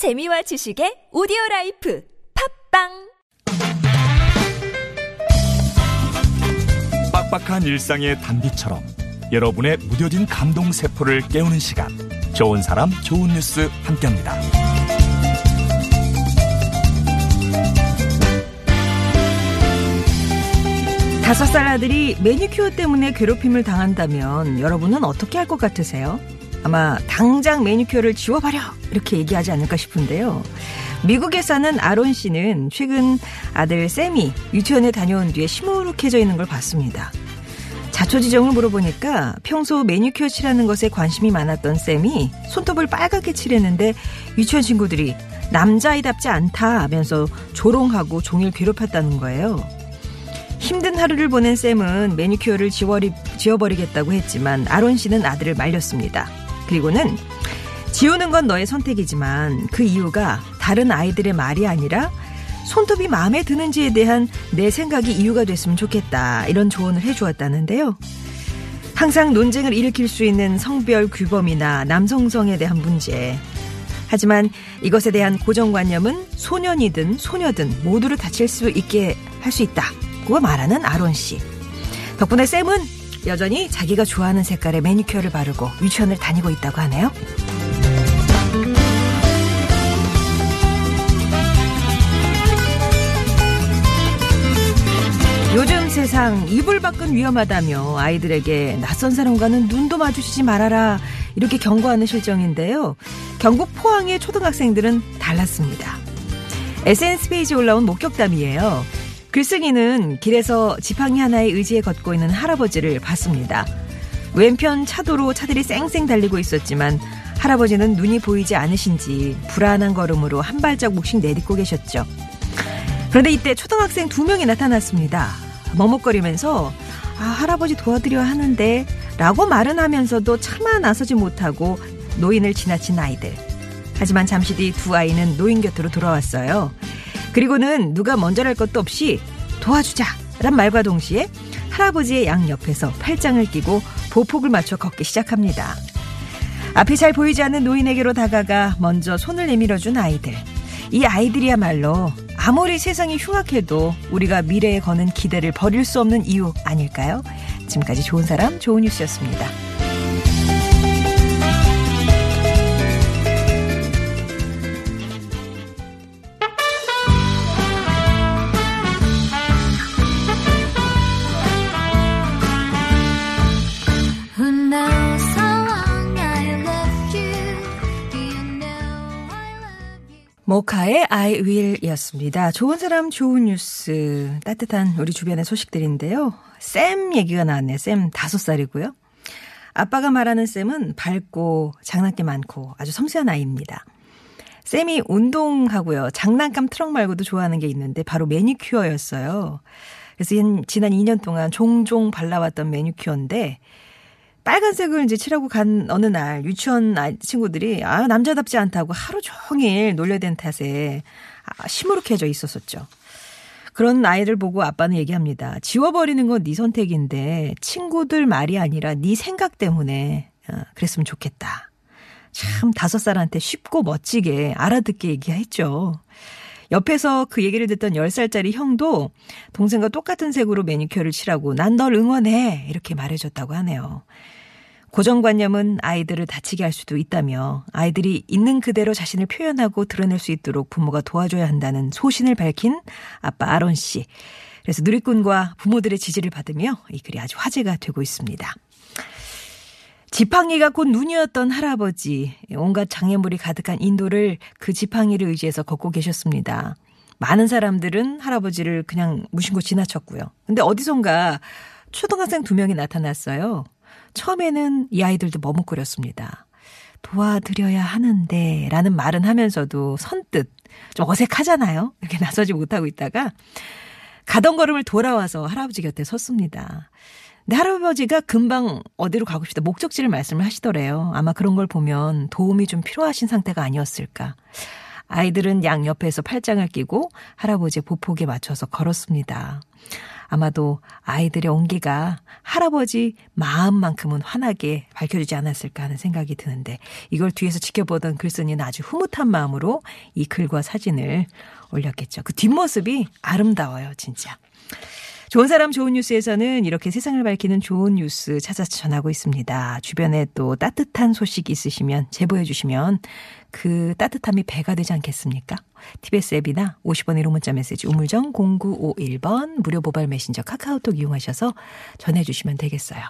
재미와 지식의 오디오 life 팟빵 빡빡한 일상의 단비처럼 여러분의 무뎌진 감동 세포를 깨우는 시간 좋은 사람 좋은 뉴스 함께합니다. 다섯 살 아들이 매니큐어 때문에 괴롭힘을 당한다면 여러분은 어떻게 할 것 같으세요? 아마 당장 매니큐어를 지워버려 이렇게 얘기하지 않을까 싶은데요. 미국에 사는 아론 씨는 최근 아들 쌤이 유치원에 다녀온 뒤에 시무룩해져 있는 걸 봤습니다. 자초지종을 물어보니까 평소 매니큐어 칠하는 것에 관심이 많았던 쌤이 손톱을 빨갛게 칠했는데 유치원 친구들이 남자아이답지 않다 하면서 조롱하고 종일 괴롭혔다는 거예요. 힘든 하루를 보낸 쌤은 매니큐어를 지워버리겠다고 했지만 아론 씨는 아들을 말렸습니다. 그리고는 지우는 건 너의 선택이지만 그 이유가 다른 아이들의 말이 아니라 손톱이 마음에 드는지에 대한 내 생각이 이유가 됐으면 좋겠다. 이런 조언을 해주었다는데요. 항상 논쟁을 일으킬 수 있는 성별 규범이나 남성성에 대한 문제. 하지만 이것에 대한 고정관념은 소년이든 소녀든 모두를 다칠 수 있게 할 수 있다. 고 말하는 아론 씨. 덕분에 쌤은 여전히 자기가 좋아하는 색깔의 매니큐어를 바르고 유치원을 다니고 있다고 하네요. 요즘 세상 이불 밖은 위험하다며 아이들에게 낯선 사람과는 눈도 마주치지 말아라 이렇게 경고하는 실정인데요. 경북 포항의 초등학생들은 달랐습니다. SNS 페이지에 올라온 목격담이에요. 글쓴이는 길에서 지팡이 하나에 의지해 걷고 있는 할아버지를 봤습니다. 왼편 차도로 차들이 쌩쌩 달리고 있었지만 할아버지는 눈이 보이지 않으신지 불안한 걸음으로 한 발자국씩 내딛고 계셨죠. 그런데 이때 초등학생 두 명이 나타났습니다. 머뭇거리면서 아, 할아버지 도와드려 하는데 라고 말은 하면서도 차마 나서지 못하고 노인을 지나친 아이들. 하지만 잠시 뒤 두 아이는 노인 곁으로 돌아왔어요. 그리고는 누가 먼저랄 것도 없이 도와주자 란 말과 동시에 할아버지의 양 옆에서 팔짱을 끼고 보폭을 맞춰 걷기 시작합니다. 앞이 잘 보이지 않는 노인에게로 다가가 먼저 손을 내밀어준 아이들. 이 아이들이야말로 아무리 세상이 흉악해도 우리가 미래에 거는 기대를 버릴 수 없는 이유 아닐까요? 지금까지 좋은 사람, 좋은 뉴스였습니다. 모카의 I will 이었습니다. 좋은 사람, 좋은 뉴스. 따뜻한 우리 주변의 소식들인데요. 쌤 얘기가 나왔네요. 쌤 다섯 살이고요. 아빠가 말하는 쌤은 밝고 장난기 많고 아주 섬세한 아이입니다. 쌤이 운동하고요. 장난감 트럭 말고도 좋아하는 게 있는데 바로 매니큐어였어요. 그래서 인- 지난 2년 동안 종종 발라왔던 매니큐어인데 빨간색을 이제 칠하고 간 어느 날 유치원 아이- 친구들이 아 남자답지 않다고 하루 종일 놀려댄 탓에 아, 시무룩해져 있었었죠. 그런 아이를 보고 아빠는 얘기합니다. 지워버리는 건 네 선택인데 친구들 말이 아니라 네 생각 때문에 어, 그랬으면 좋겠다. 참 다섯 살한테 쉽고 멋지게 알아듣게 얘기했죠. 옆에서 그 얘기를 듣던 10살짜리 형도 동생과 똑같은 색으로 매니큐어를 칠하고 난 널 응원해 이렇게 말해줬다고 하네요. 고정관념은 아이들을 다치게 할 수도 있다며 아이들이 있는 그대로 자신을 표현하고 드러낼 수 있도록 부모가 도와줘야 한다는 소신을 밝힌 아빠 아론 씨. 그래서 누리꾼과 부모들의 지지를 받으며 이 글이 아주 화제가 되고 있습니다. 지팡이가 곧 눈이었던 할아버지, 온갖 장애물이 가득한 인도를 그 지팡이를 의지해서 걷고 계셨습니다. 많은 사람들은 할아버지를 그냥 무심코 지나쳤고요. 근데 어디선가 초등학생 두 명이 나타났어요. 처음에는 이 아이들도 머뭇거렸습니다. 도와드려야 하는데 라는 말은 하면서도 선뜻 좀 어색하잖아요. 이렇게 나서지 못하고 있다가 가던 걸음을 돌아와서 할아버지 곁에 섰습니다. 근데 할아버지가 금방 어디로 가고 싶다 목적지를 말씀을 하시더래요. 아마 그런 걸 보면 도움이 좀 필요하신 상태가 아니었을까. 아이들은 양 옆에서 팔짱을 끼고 할아버지의 보폭에 맞춰서 걸었습니다. 아마도 아이들의 온기가 할아버지 마음만큼은 환하게 밝혀주지 않았을까 하는 생각이 드는데 이걸 뒤에서 지켜보던 글쓴이는 아주 흐뭇한 마음으로 이 글과 사진을 올렸겠죠. 그 뒷모습이 아름다워요, 진짜. 좋은 사람 좋은 뉴스에서는 이렇게 세상을 밝히는 좋은 뉴스 찾아서 전하고 있습니다. 주변에 또 따뜻한 소식 있으시면 제보해 주시면 그 따뜻함이 배가 되지 않겠습니까? TBS 앱이나 50원 1호 문자 메시지 우물정 0951번 무료 모바일 메신저 카카오톡 이용하셔서 전해 주시면 되겠어요.